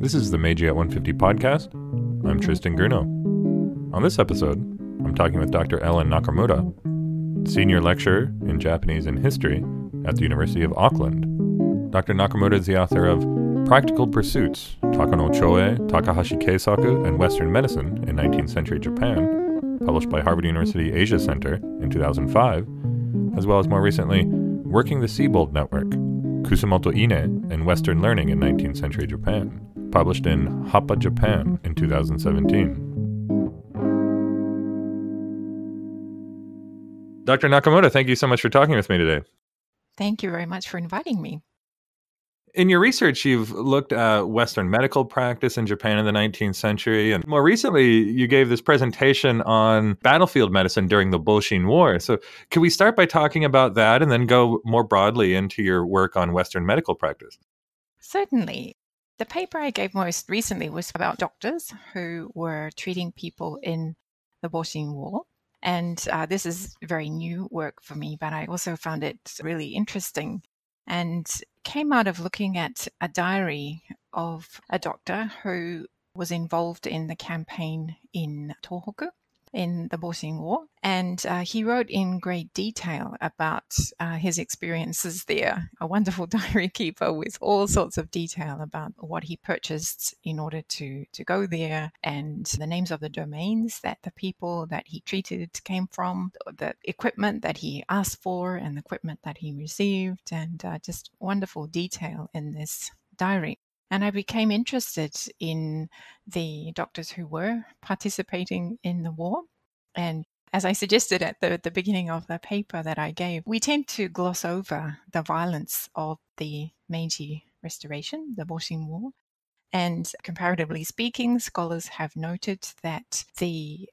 This is the Meiji at 150 podcast. I'm Tristan Grunow. On this episode, I'm talking with Dr. Ellen Nakamura, senior lecturer in Japanese and history at the University of Auckland. Dr. Nakamura is the author of Practical Pursuits, Takano Choei, Takahashi Keisaku, and Western Medicine in 19th Century Japan, published by Harvard University Asia Center in 2005, as well as more recently, Working the Siebold Network, Kusumoto Ine and Western Learning in 19th Century Japan, published in Hapa Japan in 2017. Dr. Nakamura, thank you so much for talking with me today. Thank you very much for inviting me. In your research, you've looked at Western medical practice in Japan in the 19th century. And more recently, you gave this presentation on battlefield medicine during the Boshin War. So, can we start by talking about that and then go more broadly into your work on Western medical practice? Certainly. The paper I gave most recently was about doctors who were treating people in the Boshin War. And uh, this is very new work for me, but I also found it really interesting and came out of looking at a diary of a doctor who was involved in the campaign in Tohoku in the Boshin War. And uh, he wrote in great detail about uh, his experiences there. A wonderful diary keeper with all sorts of detail about what he purchased in order to, to go there and the names of the domains that the people that he treated came from, the equipment that he asked for, and the equipment that he received, and uh, just wonderful detail in this diary. And I became interested in the doctors who were participating in the war. And as I suggested at the, the beginning of the paper that I gave, we tend to gloss over the violence of the Meiji Restoration, the Boshin War. And comparatively speaking, scholars have noted that the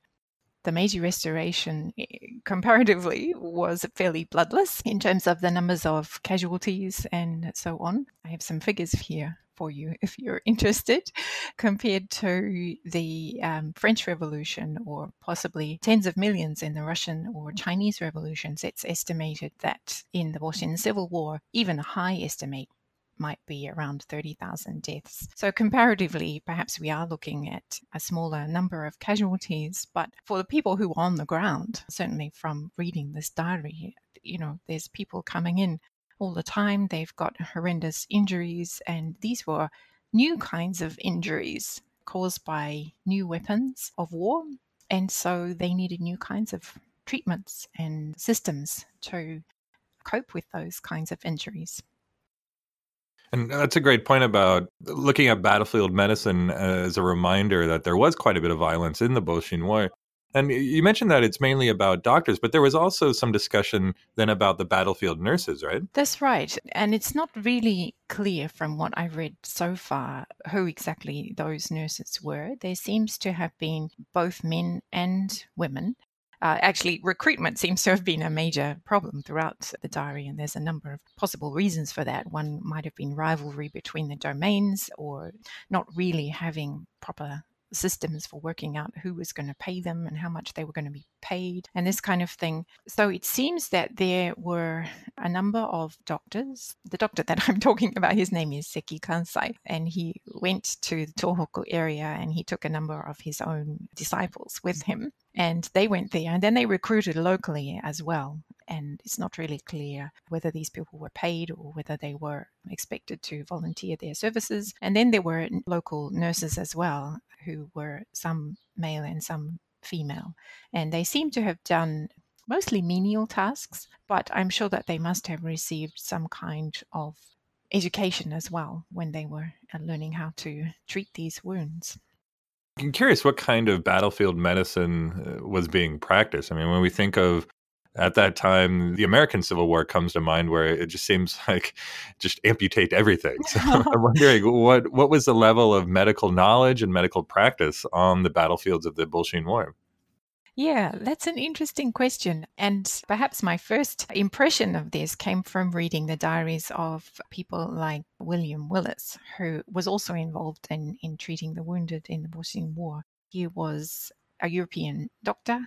the Meiji Restoration, comparatively, was fairly bloodless in terms of the numbers of casualties and so on. I have some figures here for you if you're interested, compared to the um, French Revolution or possibly tens of millions in the Russian or Chinese revolutions. It's estimated that in the Boshin Civil War, even a high estimate might be around 30,000 deaths. So, comparatively, perhaps we are looking at a smaller number of casualties. But for the people who are on the ground, certainly from reading this diary, you know, there's people coming in all the time. They've got horrendous injuries, and these were new kinds of injuries caused by new weapons of war. And so they needed new kinds of treatments and systems to cope with those kinds of injuries. And uh, that's a great point about looking at battlefield medicine as a reminder that there was quite a bit of violence in the Boshin War. And you mentioned that it's mainly about doctors, but there was also some discussion then about the battlefield nurses, right? That's right. And it's not really clear from what I've read so far who exactly those nurses were. There seems to have been both men and women. Uh, actually, recruitment seems to have been a major problem throughout the diary, and there's a number of possible reasons for that. One might have been rivalry between the domains or not really having proper systems for working out who was going to pay them and how much they were going to be paid and this kind of thing. So it seems that there were a number of doctors. The doctor that I'm talking about, his name is Seki Kansai, and he went to the Tohoku area and he took a number of his own disciples with him. And they went there and then they recruited locally as well and it's not really clear whether these people were paid or whether they were expected to volunteer their services. And then there were local nurses as well, who were some male and some female, and they seem to have done mostly menial tasks, but I'm sure that they must have received some kind of education as well when they were uh, learning how to treat these wounds. I'm curious what kind of battlefield medicine uh, was being practiced. I mean, when we think of at that time the american civil war comes to mind where it just seems like just amputate everything so i'm wondering what what was the level of medical knowledge and medical practice on the battlefields of the Boshin war yeah, that's an interesting question. And perhaps my first impression of this came from reading the diaries of people like William Willis, who was also involved in, in treating the wounded in the Boshin War. He was a European doctor.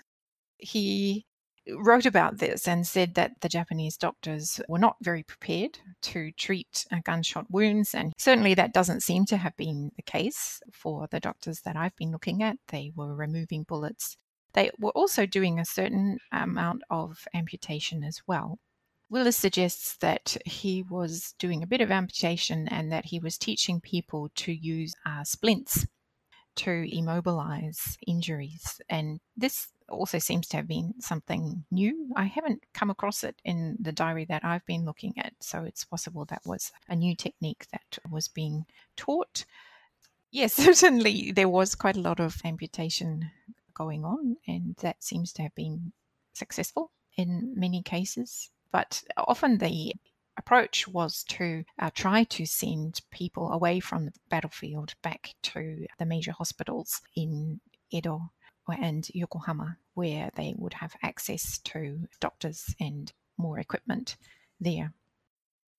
He wrote about this and said that the Japanese doctors were not very prepared to treat uh, gunshot wounds. And certainly that doesn't seem to have been the case for the doctors that I've been looking at. They were removing bullets. They were also doing a certain amount of amputation as well. Willis suggests that he was doing a bit of amputation and that he was teaching people to use uh, splints to immobilize injuries. And this also seems to have been something new. I haven't come across it in the diary that I've been looking at, so it's possible that was a new technique that was being taught. Yes, certainly there was quite a lot of amputation going on, and that seems to have been successful in many cases. But often the approach was to uh, try to send people away from the battlefield back to the major hospitals in Edo and Yokohama, where they would have access to doctors and more equipment there.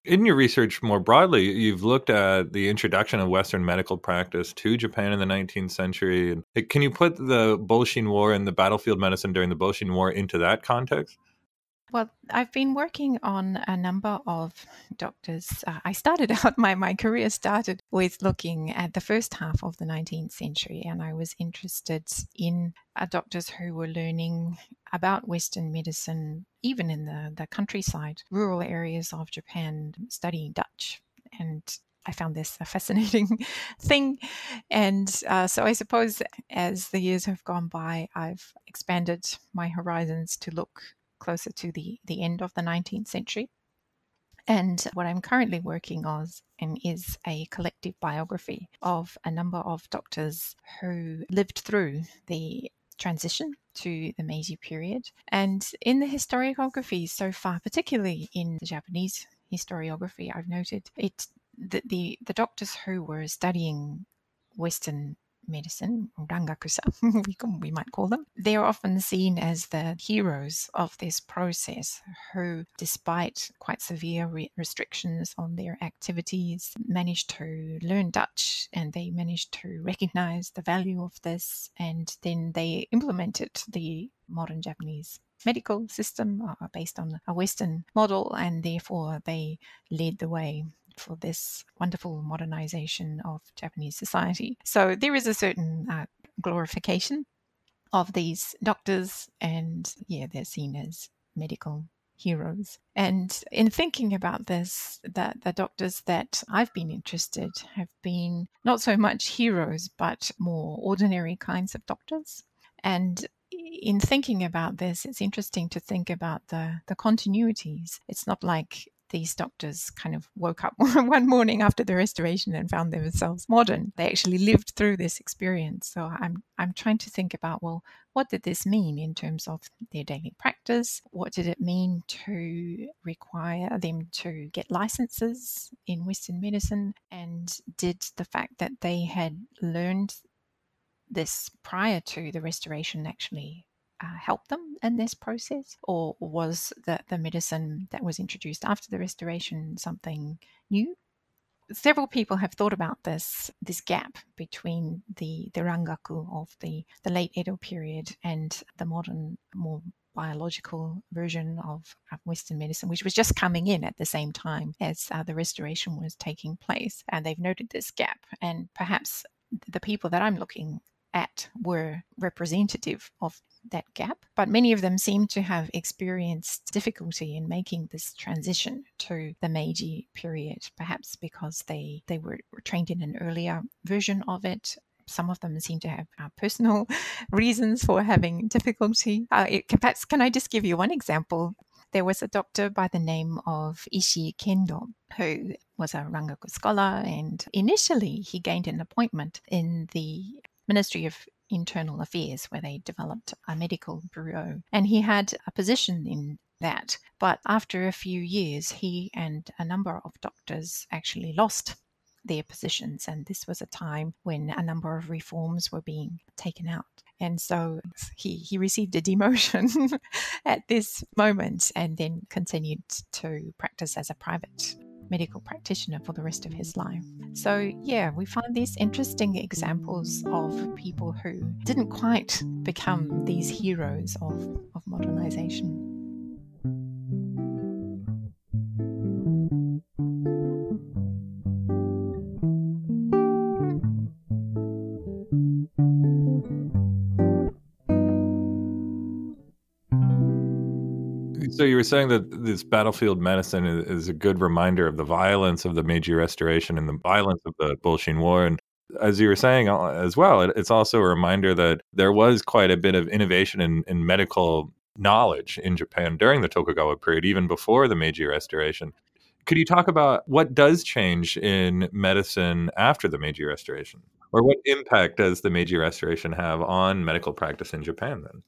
In your research more broadly, you've looked at the introduction of Western medical practice to Japan in the 19th century. Eh, can you put the Boshin War and the battlefield medicine during the Boshin War into that context? Well, I've been working on a number of doctors. Uh, I started out, my, my career started with looking at the first half of the 19th century, and I was interested in uh, doctors who were learning about Western medicine, even in the, the countryside, rural areas of Japan, studying Dutch. And I found this a fascinating thing. And uh, so I suppose as the years have gone by, I've expanded my horizons to look closer to the, the end of the 19th century. And what I'm currently working on is a collective biography of a number of doctors who lived through the transition to the Meiji period. And in the historiography so far, particularly in the Japanese historiography, I've noted it the, the, the doctors who were studying Western medicine, or rangakusha, we might call them, they are often seen as the heroes of this process who, despite quite severe re- restrictions on their activities, managed to learn Dutch and they managed to recognize the value of this and then they implemented the modern Japanese medical system uh, based on a Western model, and therefore they led the way for this wonderful modernization of Japanese society. So there is a certain uh, glorification of these doctors, and yeah, they're seen as medical heroes. And in thinking about this, that the doctors that I've been interested have been not so much heroes, but more ordinary kinds of doctors. And in thinking about this, it's interesting to think about the, the continuities. It's not like these doctors kind of woke up one morning after the restoration and found themselves modern. They actually lived through this experience. So I'm I'm trying to think about well, what did this mean in terms of their daily practice? What did it mean to require them to get licenses in Western medicine? And did the fact that they had learned this prior to the restoration actually uh, help them in this process? Or was the, the medicine that was introduced after the restoration something new? Several people have thought about this this gap between the, the rangaku of the, the late Edo period and the modern, more biological version of, Western medicine, which was just coming in at the same time as uh, the restoration was taking place. And they've noted this gap. And perhaps the people that I'm looking at were representative of that gap, but many of them seem to have experienced difficulty in making this transition to the Meiji period, perhaps because they, they were trained in an earlier version of it. Some of them seem to have uh, personal reasons for having difficulty. Uh, it, perhaps, can I just give you one example? There was a doctor by the name of Ishii Kendo who was a Rangaku scholar, and initially he gained an appointment in the Ministry of Internal Affairs, where they developed a medical bureau. And he had a position in that. But after a few years, he and a number of doctors actually lost their positions. And this was a time when a number of reforms were being taken out. And so he, he received a demotion at this moment and then continued to practice as a private medical practitioner for the rest of his life. So, yeah, we find these interesting examples of people who didn't quite become these heroes of, of modernization. So you were saying that this battlefield medicine is, a good reminder of the violence of the Meiji Restoration and the violence of the Boshin War. And as you were saying uh, as well, it's also a reminder that there was quite a bit of innovation in, in medical knowledge in Japan during the Tokugawa period, even before the Meiji Restoration. Could you talk about what does change in medicine after the Meiji Restoration? Or what impact does the Meiji Restoration have on medical practice in Japan then?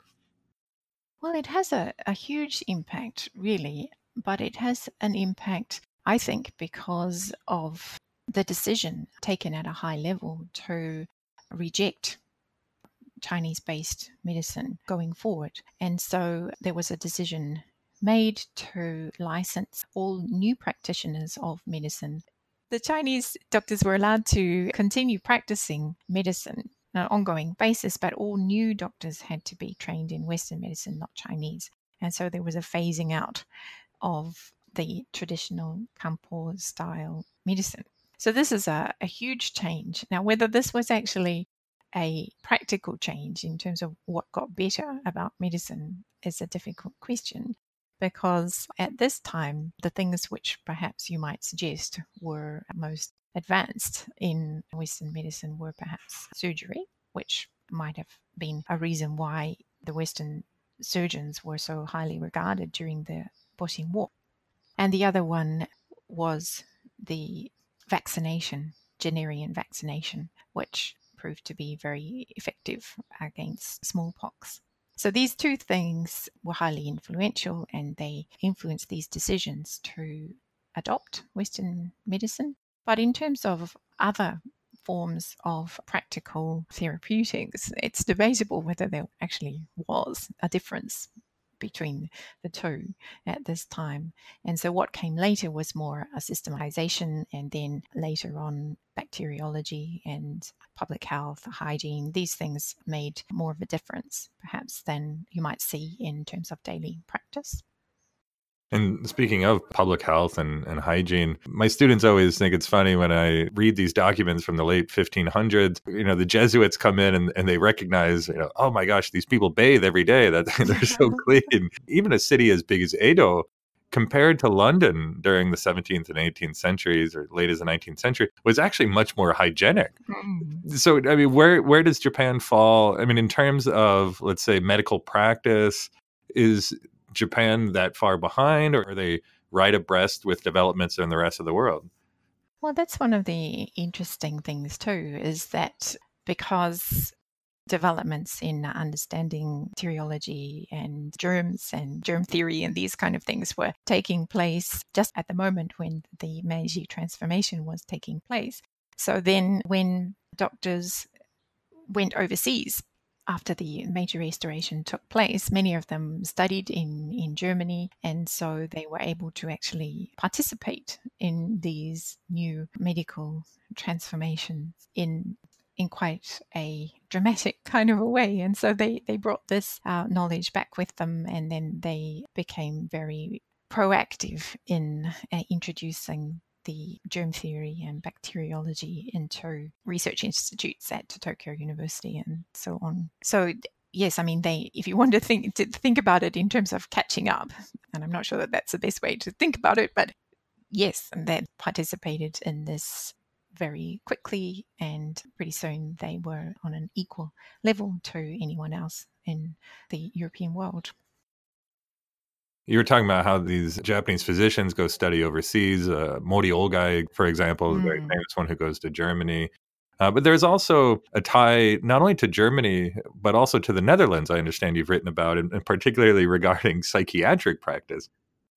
Well, it has a, a huge impact, really, but it has an impact, I think, because of the decision taken at a high level to reject Chinese based medicine going forward. And so there was a decision made to license all new practitioners of medicine. The Chinese doctors were allowed to continue practicing medicine an ongoing basis, but all new doctors had to be trained in Western medicine, not Chinese. And so there was a phasing out of the traditional Kampo style medicine. So this is a, a huge change. Now, whether this was actually a practical change in terms of what got better about medicine is a difficult question because at this time, the things which perhaps you might suggest were most advanced in Western medicine were perhaps surgery, which might have been a reason why the Western surgeons were so highly regarded during the Boshin War. And the other one was the vaccination, Jennerian vaccination, which proved to be very effective against smallpox. So these two things were highly influential and they influenced these decisions to adopt Western medicine but in terms of other forms of practical therapeutics, it's debatable whether there actually was a difference between the two at this time. And so what came later was more a systematization, and then later on, bacteriology and public health, hygiene, these things made more of a difference, perhaps, than you might see in terms of daily practice. And speaking of public health and, and hygiene, my students always think it's funny when I read these documents from the late 1500s. You know, the Jesuits come in and, and they recognize, you know, oh my gosh, these people bathe every day. That they're so clean. Even a city as big as Edo, compared to London during the 17th and 18th centuries, or late as the 19th century, was actually much more hygienic. Mm. So, I mean, where where does Japan fall? I mean, in terms of let's say medical practice, is Japan that far behind, or are they right abreast with developments in the rest of the world? Well, that's one of the interesting things, too, is that because developments in understanding bacteriology and germs and germ theory and these kind of things were taking place just at the moment when the Meiji transformation was taking place. So then, when doctors went overseas after the Meiji Restoration took place, many of them studied in, in Germany, and so they were able to actually participate in these new medical transformations in in quite a dramatic kind of a way. And so they, they brought this uh, knowledge back with them, and then they became very proactive in uh, introducing the germ theory and bacteriology into research institutes at Tokyo University and so on. So yes, I mean they. If you want to think to think about it in terms of catching up, and I'm not sure that that's the best way to think about it, but yes, they participated in this very quickly, and pretty soon they were on an equal level to anyone else in the European world. You were talking about how these Japanese physicians go study overseas. Uh, Mori Ogai, for example, mm. very famous one who goes to Germany. Uh, but there's also a tie not only to Germany, but also to the Netherlands, I understand you've written about, and, and particularly regarding psychiatric practice.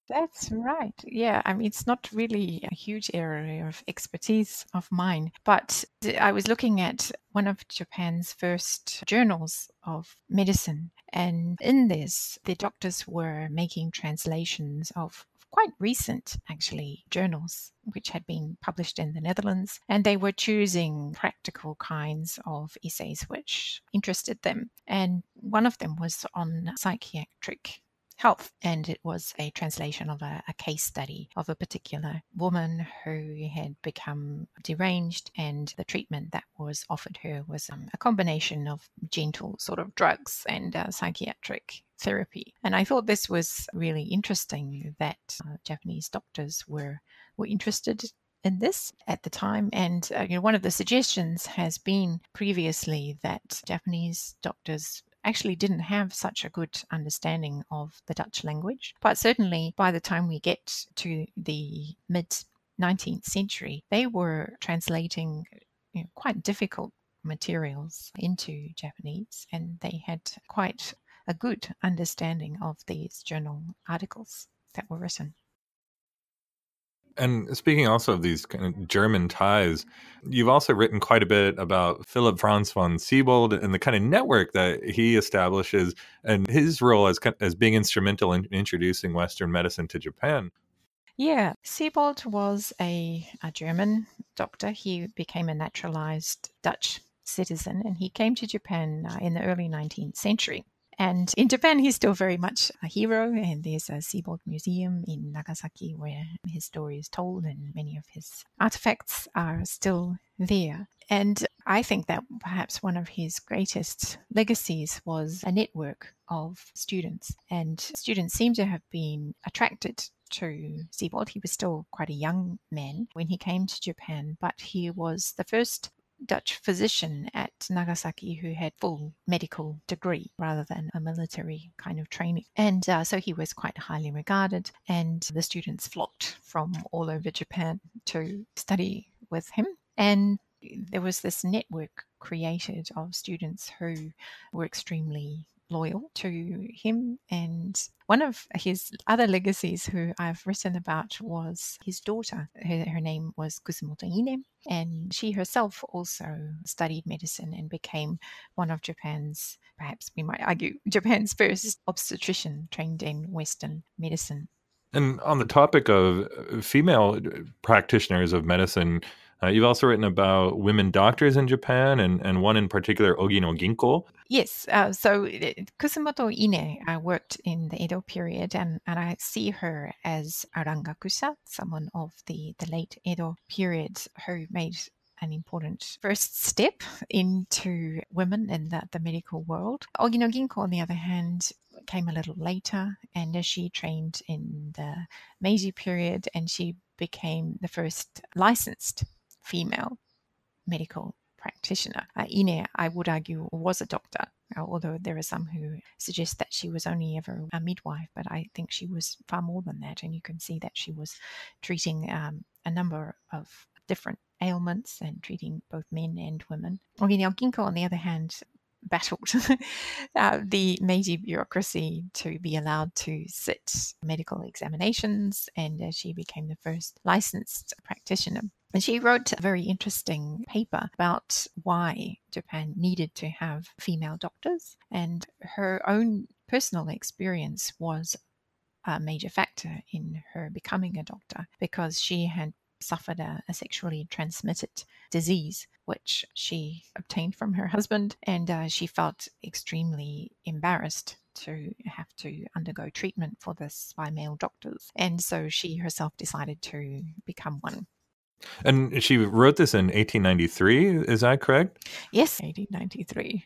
That's right. Yeah. I mean, it's not really a huge area of expertise of mine, but I was looking at one of Japan's first journals of medicine. And in this, the doctors were making translations of quite recent, actually, journals which had been published in the Netherlands, and they were choosing practical kinds of essays which interested them. And one of them was on psychiatric health. And it was a translation of a, a, case study of a particular woman who had become deranged, and the treatment that was offered her was um, a combination of gentle sort of drugs and uh, psychiatric therapy. And I thought this was really interesting that uh, Japanese doctors were were interested in this at the time. And uh, you know, one of the suggestions has been previously that Japanese doctors actually didn't have such a good understanding of the Dutch language. But certainly by the time we get to the mid 19th century, they were translating you know, quite difficult materials into Japanese, and they had quite a good understanding of these journal articles that were written. And speaking also of these kind of German ties, you've also written quite a bit about Philip Franz von Siebold and the kind of network that he establishes and his role as, as being instrumental in introducing Western medicine to Japan. Yeah, Siebold was a, a German doctor. He became a naturalized Dutch citizen and he came to Japan uh, in the early 19th century. And in Japan, he's still very much a hero. And there's a Siebold Museum in Nagasaki where his story is told, and many of his artifacts are still there. And I think that perhaps one of his greatest legacies was a network of students. And students seem to have been attracted to Siebold. He was still quite a young man when he came to Japan, but he was the first Dutch physician at Nagasaki who had full medical degree rather than a military kind of training. And uh, so he was quite highly regarded, and the students flocked from all over Japan to study with him. And there was this network created of students who were extremely loyal to him. And one of his other legacies, who I've written about, was his daughter. Her, her name was Kusumoto Ine, and she herself also studied medicine and became one of Japan's, perhaps we might argue, Japan's first obstetrician trained in Western medicine. And on the topic of uh, female uh, practitioners of medicine, uh, you've also written about women doctors in Japan and, and one in particular, Ogino Ginko. Yes. Uh, so uh, Kusumoto Ine uh, worked in the Edo period, and, and I see her as a rangakusha, someone of the, the late Edo period who made an important first step into women in the, the medical world. Ogino Ginko, on the other hand, came a little later and she trained in the Meiji period and she became the first licensed female medical practitioner. Uh, Ine, I would argue, was a doctor, uh, although there are some who suggest that she was only ever a midwife, but I think she was far more than that. And you can see that she was treating um, a number of different ailments and treating both men and women. Ogino Ginko, on the other hand, battled uh, the Meiji bureaucracy to be allowed to sit medical examinations, and uh, she became the first licensed practitioner. And she wrote a very interesting paper about why Japan needed to have female doctors, and her own personal experience was a major factor in her becoming a doctor because she had suffered a, a, sexually transmitted disease, which she obtained from her husband, and uh, she felt extremely embarrassed to have to undergo treatment for this by male doctors. And so she herself decided to become one. And she wrote this in 1893, is that correct? Yes, 1893.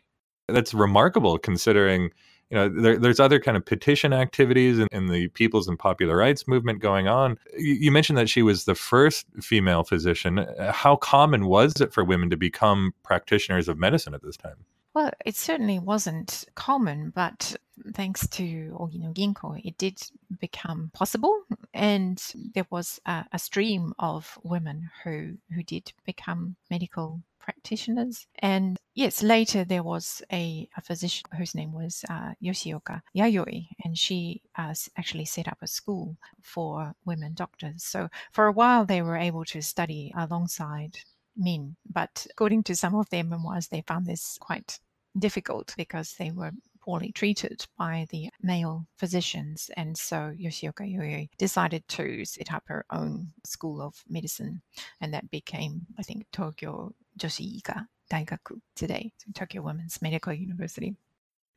That's remarkable considering you know there, there's other kind of petition activities in, in, the people's and popular rights movement going on. You, you, mentioned that she was the first female physician. How common was it for women to become practitioners of medicine at this time? Well it certainly wasn't common but thanks to Ogino it did become possible. And there was a, a stream of women who who did become medical practitioners. And yes, later there was a, a physician whose name was uh, Yoshioka Yayoi, and she uh, actually set up a school for women doctors. So for a while they were able to study alongside men, but according to some of their memoirs, they found this quite difficult because they were poorly treated by the male physicians. And so Yoshioka Yayoi decided to set up her own school of medicine, and that became, I think, Tokyo Joshi Ika Daigaku today, Tokyo Women's Medical University.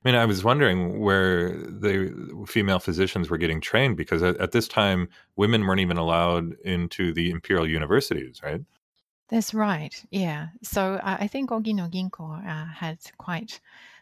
I mean, I was wondering where the female physicians were getting trained because at, at, this time, women weren't even allowed into the imperial universities, right? That's right. Yeah. So uh, I think Ogino Ginko uh, had quite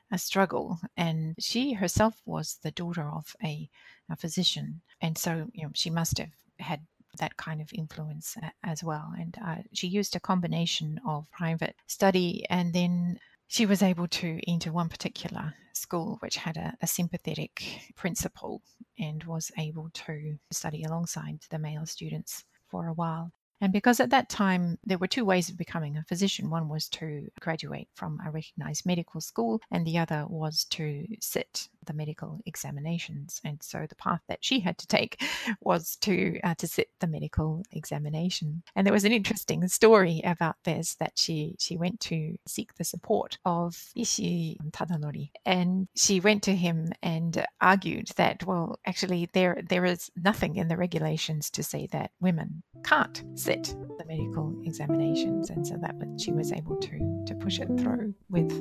a struggle, and she herself was the daughter of a, a physician, and so you know she must have had that kind of influence as well. And uh, she used a combination of private study and then she was able to enter one particular school which had a, a, sympathetic principal and was able to study alongside the male students for a while. And because at that time there were two ways of becoming a physician one was to graduate from a recognized medical school, and the other was to sit the medical examinations. And so the path that she had to take was to uh, to sit the medical examination. And there was an interesting story about this that she she went to seek the support of Ishiguro Tadanori, and she went to him and argued that well, actually there there is nothing in the regulations to say that women can't sit the medical examinations, and so that she was able to to push it through with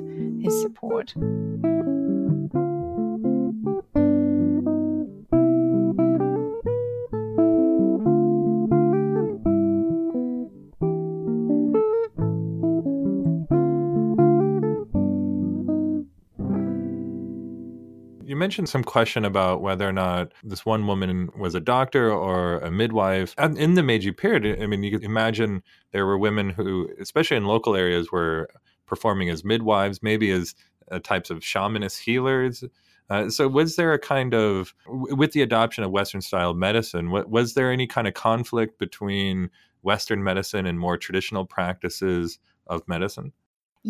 his support. Mentioned some question about whether or not this one woman was a doctor or a midwife. And in the Meiji period, I mean, you could imagine there were women who, especially in local areas, were performing as midwives, maybe as uh, types of shamanist healers. Uh, so, was there a kind of, with the adoption of Western style medicine, was there any kind of conflict between Western medicine and more traditional practices of medicine?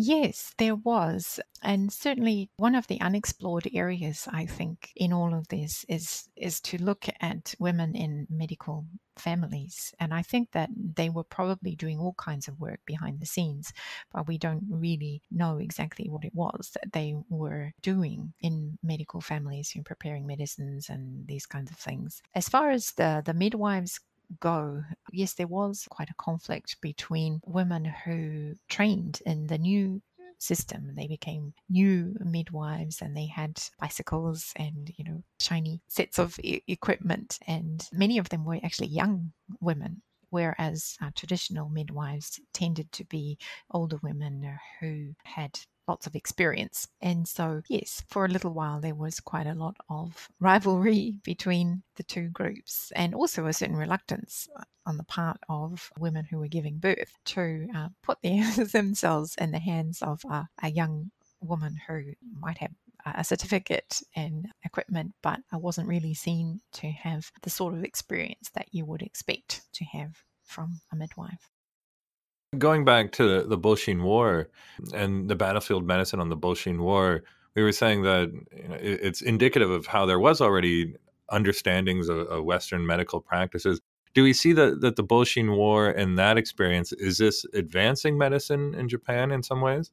Yes, there was. And certainly one of the unexplored areas I think in all of this is is to look at women in medical families. And I think that they were probably doing all kinds of work behind the scenes, but we don't really know exactly what it was that they were doing in medical families, in preparing medicines and these kinds of things. As far as the, the midwives go, yes, there was quite a conflict between women who trained in the new system. They became new midwives and they had bicycles and, you know, shiny sets of e- equipment. And many of them were actually young women. Whereas uh, traditional midwives tended to be older women who had lots of experience. And so, yes, for a little while, there was quite a lot of rivalry between the two groups and also a certain reluctance on the part of women who were giving birth to uh, put their, themselves in the hands of uh, a young woman who might have a certificate and equipment, but I wasn't really seen to have the sort of experience that you would expect to have from a midwife. Going back to the Boshin War and the battlefield medicine on the Boshin War, we were saying that you know, it's indicative of how there was already understandings of, of, Western medical practices. Do we see that, that the Boshin War and that experience is this advancing medicine in Japan in some ways?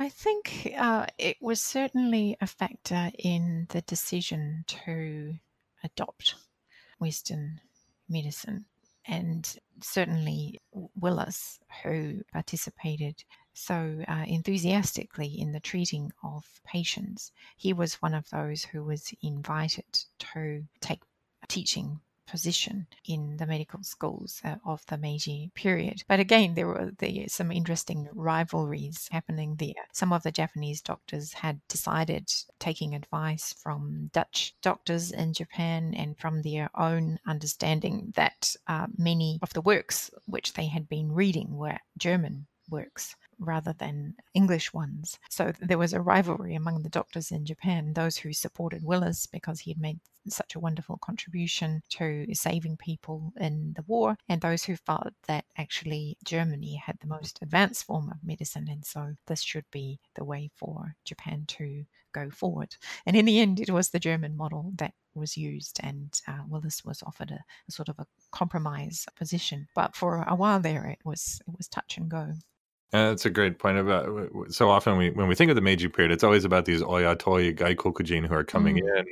I think uh, it was certainly a factor in the decision to adopt Western medicine and certainly Willis, who participated so uh, enthusiastically in the treating of patients. He was one of those who was invited to take teaching position in the medical schools uh, of the Meiji period. But again, there were the, some interesting rivalries happening there. Some of the Japanese doctors had decided, taking advice from Dutch doctors in Japan and from their own understanding, that uh, many of the works which they had been reading were German works rather than English ones. So there was a rivalry among the doctors in Japan, those who supported Willis because he had made such a wonderful contribution to saving people in the war, and those who felt that actually Germany had the most advanced form of medicine, and so this should be the way for Japan to go forward. And in the end, it was the German model that was used, and uh, Willis was offered a, a, sort of a compromise position. But for a while there, it was it was touch and go. Uh, that's a great point about so often we when we think of the Meiji period, it's always about these oyatoi gaikokujin who are coming mm. in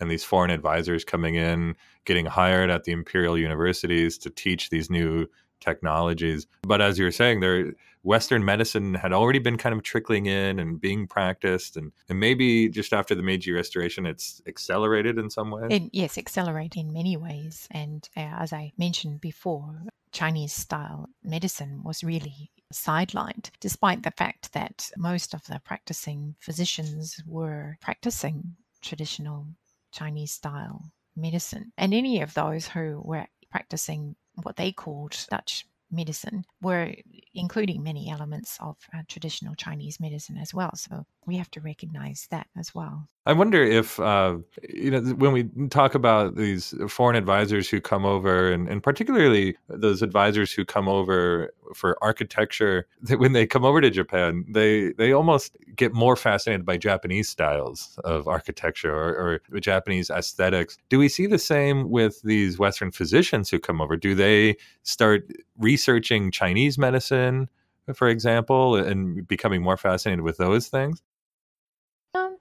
and these foreign advisors coming in, getting hired at the imperial universities to teach these new technologies. But as you were saying, there Western medicine had already been kind of trickling in and being practiced, and, and maybe just after the Meiji Restoration, it's accelerated in some ways. It, yes, accelerate in many ways. And uh, as I mentioned before, Chinese style medicine was really sidelined, despite the fact that most of the practicing physicians were practicing traditional Chinese style medicine. And any of those who were practicing what they called Dutch medicine were including many elements of uh, traditional Chinese medicine as well. So we have to recognize that as well. I wonder if, uh, you know, when we talk about these foreign advisors who come over, and, and particularly those advisors who come over for architecture, that when they come over to Japan, they, they almost get more fascinated by Japanese styles of architecture or, or Japanese aesthetics. Do we see the same with these Western physicians who come over? Do they start researching Chinese medicine? for example, and becoming more fascinated with those things?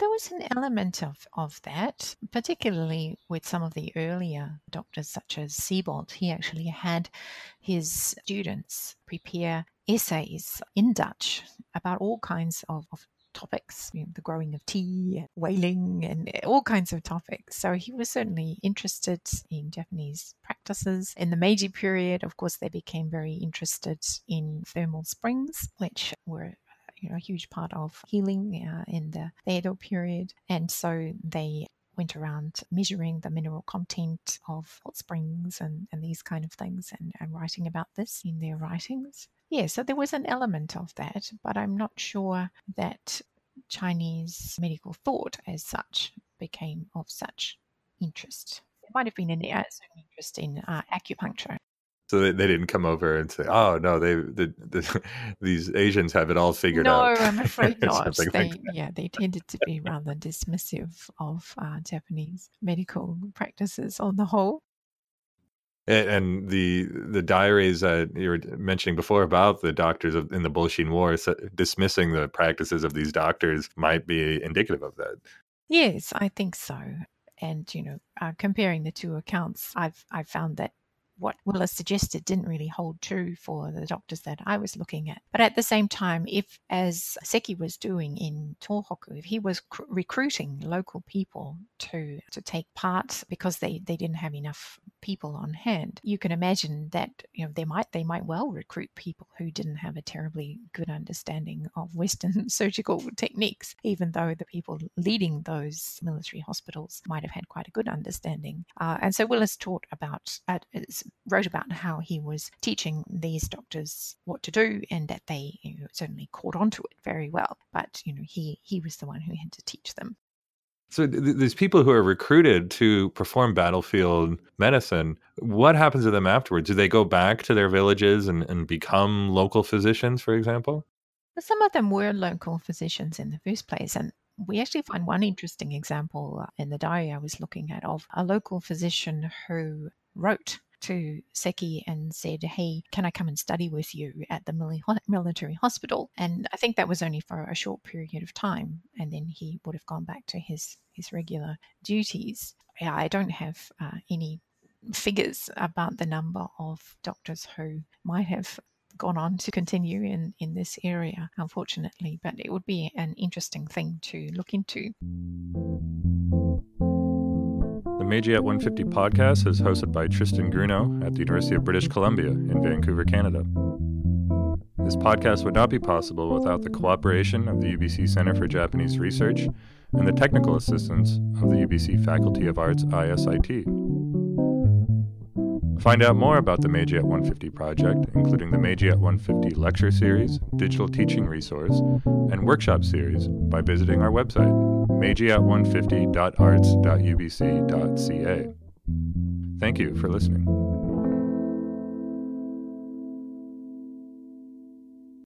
There was an element of, of that, particularly with some of the earlier doctors, such as Siebold. He actually had his students prepare essays in Dutch about all kinds of, of topics, you know, the growing of tea, whaling, and eh, all kinds of topics. So he was certainly interested in Japanese practices. In the Meiji period, of course, they became very interested in thermal springs, which were you know, a huge part of healing uh, in the, Edo period. And so they went around measuring the mineral content of hot springs and, and these kind of things and, and writing about this in their writings. Yeah, so there was an element of that, but I'm not sure that Chinese medical thought as such became of such interest. There might have been an uh, interest in uh, acupuncture so they, they didn't come over and say, "Oh no, they the, the, these Asians have it all figured no, out." No, I'm afraid not. they, like yeah, they tended to be rather dismissive of uh, Japanese medical practices on the whole. And, and the the diaries that you were mentioning before about the doctors of, in the Boshin War so dismissing the practices of these doctors might be indicative of that. Yes, I think so. And you know, uh, comparing the two accounts, I've I've found that what Willis suggested didn't really hold true for the doctors that I was looking at. But at the same time, if, as Seki was doing in Tohoku, if he was cr- recruiting local people to, to take part because they, they didn't have enough people on hand, you can imagine that you know they might they might well recruit people who didn't have a terribly good understanding of Western surgical techniques, even though the people leading those military hospitals might have had quite a good understanding. Uh, and so Willis taught about uh, wrote about how he was teaching these doctors what to do and that they you know, certainly caught on to it very well. But you know he he was the one who had to teach them. So th- these people who are recruited to perform battlefield medicine, what happens to them afterwards? Do they go back to their villages and, and become local physicians, for example? Some of them were local physicians in the first place, and we actually find one interesting example in the diary I was looking at of a local physician who wrote to Seki and said, Hey, can I come and study with you at the military hospital? And I think that was only for a short period of time. And then he would have gone back to his, his regular duties. I don't have uh, any figures about the number of doctors who might have gone on to continue in, in this area, unfortunately, but it would be an interesting thing to look into. Meiji at 150 podcast is hosted by Tristan Grunow at the University of British Columbia in Vancouver, Canada. This podcast would not be possible without the cooperation of the UBC Center for Japanese Research and the technical assistance of the UBC Faculty of Arts ISIT. Find out more about the Meiji at 150 project, including the Meiji at 150 lecture series, digital teaching resource, and workshop series by visiting our website, meiji150.arts.ubc.ca. Thank you for listening.